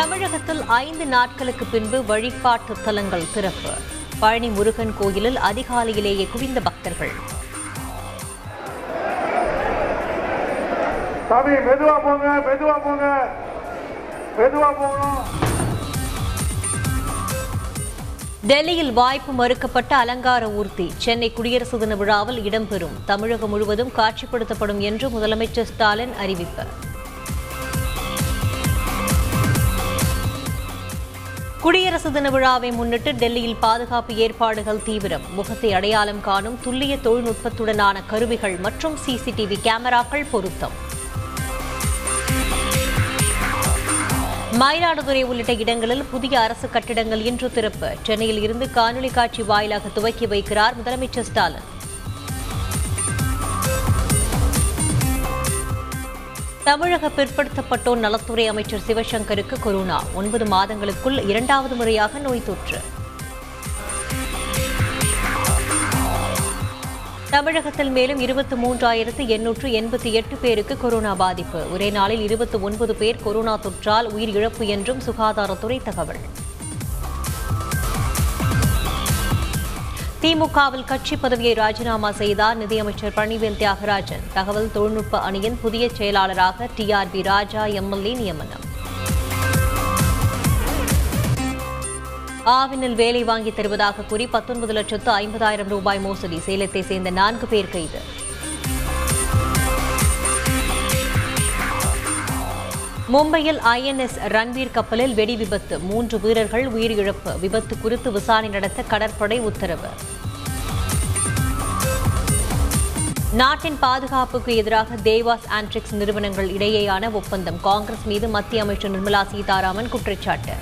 தமிழகத்தில் ஐந்து நாட்களுக்கு பின்பு வழிபாட்டு தலங்கள் திறப்பு. பழனி முருகன் கோயிலில் அதிகாலையிலேயே குவிந்த பக்தர்கள். டெல்லியில் வாய்ப்பு மறுக்கப்பட்ட அலங்கார ஊர்தி. சென்னை குடியரசு தின விழாவில் இடம்பெறும். தமிழகம் முழுவதும் காட்சிப்படுத்தப்படும் என்று முதலமைச்சர் ஸ்டாலின் அறிவிப்பு. குடியரசு தின விழாவை முன்னிட்டு டெல்லியில் பாதுகாப்பு ஏற்பாடுகள் தீவிரம். முகத்தை அடையாளம் காணும் துல்லிய தொழில்நுட்பத்துடனான கருவிகள் மற்றும் சிசிடிவி கேமராக்கள் பொருத்தம். மயிலாடுதுறை உள்ளிட்ட இடங்களில் புதிய அரசு கட்டிடங்கள் இன்று திறப்பு. சென்னையில் இருந்து காணொலி காட்சி வாயிலாக துவக்கி வைக்கிறார் முதலமைச்சர் ஸ்டாலின். தமிழக பிற்படுத்தப்பட்டோர் நலத்துறை அமைச்சர் சிவசங்கருக்கு கொரோனா. ஒன்பது மாதங்களுக்குள் இரண்டாவது முறையாக நோய் தொற்று. தமிழகத்தில் மேலும் இருபத்தி மூன்றாயிரத்து எண்ணூற்று எண்பத்தி எட்டு பேருக்கு கொரோனா பாதிப்பு. ஒரே நாளில் இருபத்தி ஒன்பது பேர் கொரோனா தொற்றால் உயிரிழப்பு என்றும் சுகாதாரத்துறை தகவல். திமுகவில் கட்சி பதவியை ராஜினாமா செய்தார் நிதியமைச்சர் பழனிவேல் தியாகராஜன். தகவல் தொழில்நுட்ப அணியின் புதிய செயலாளராக டிஆர்பி ராஜா எம்எல்ஏ நியமனம். ஆவினில் வேலை வாங்கி தருவதாக கூறி பத்தொன்பது லட்சத்து ஐம்பதாயிரம் ரூபாய் மோசடி. சேலத்தை சேர்ந்த நான்கு பேர் கைது. மும்பையில் ஐஎன்எஸ் ரன்வீர் கப்பலில் வெடி விபத்து. மூன்று வீரர்கள் உயிரிழப்பு. விபத்து குறித்து விசாரணை நடத்த கடற்படை உத்தரவு. நாட்டின் பாதுகாப்புக்கு எதிராக தேவாஸ் ஆண்ட்ரிக்ஸ் நிறுவனங்கள் இடையேயான ஒப்பந்தம். காங்கிரஸ் மீது மத்திய அமைச்சர் நிர்மலா சீதாராமன் குற்றச்சாட்டு.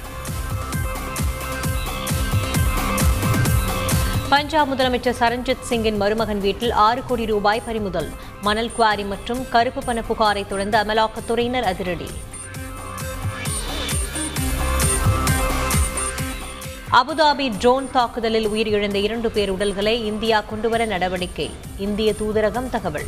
பஞ்சாப் முதலமைச்சர் சரண்ஜித் சிங்கின் மருமகன் வீட்டில் ஆறு கோடி ரூபாய் பறிமுதல். மணல் குவாரி மற்றும் கருப்பு பண புகாரை தொடர்ந்து அமலாக்கத்துறையினர் அதிரடி. அபுதாபி ட்ரோன் தாக்குதலில் உயிரிழந்த இரண்டு பேர் உடல்களை இந்தியா கொண்டுவர நடவடிக்கை. இந்திய தூதரகம் தகவல்.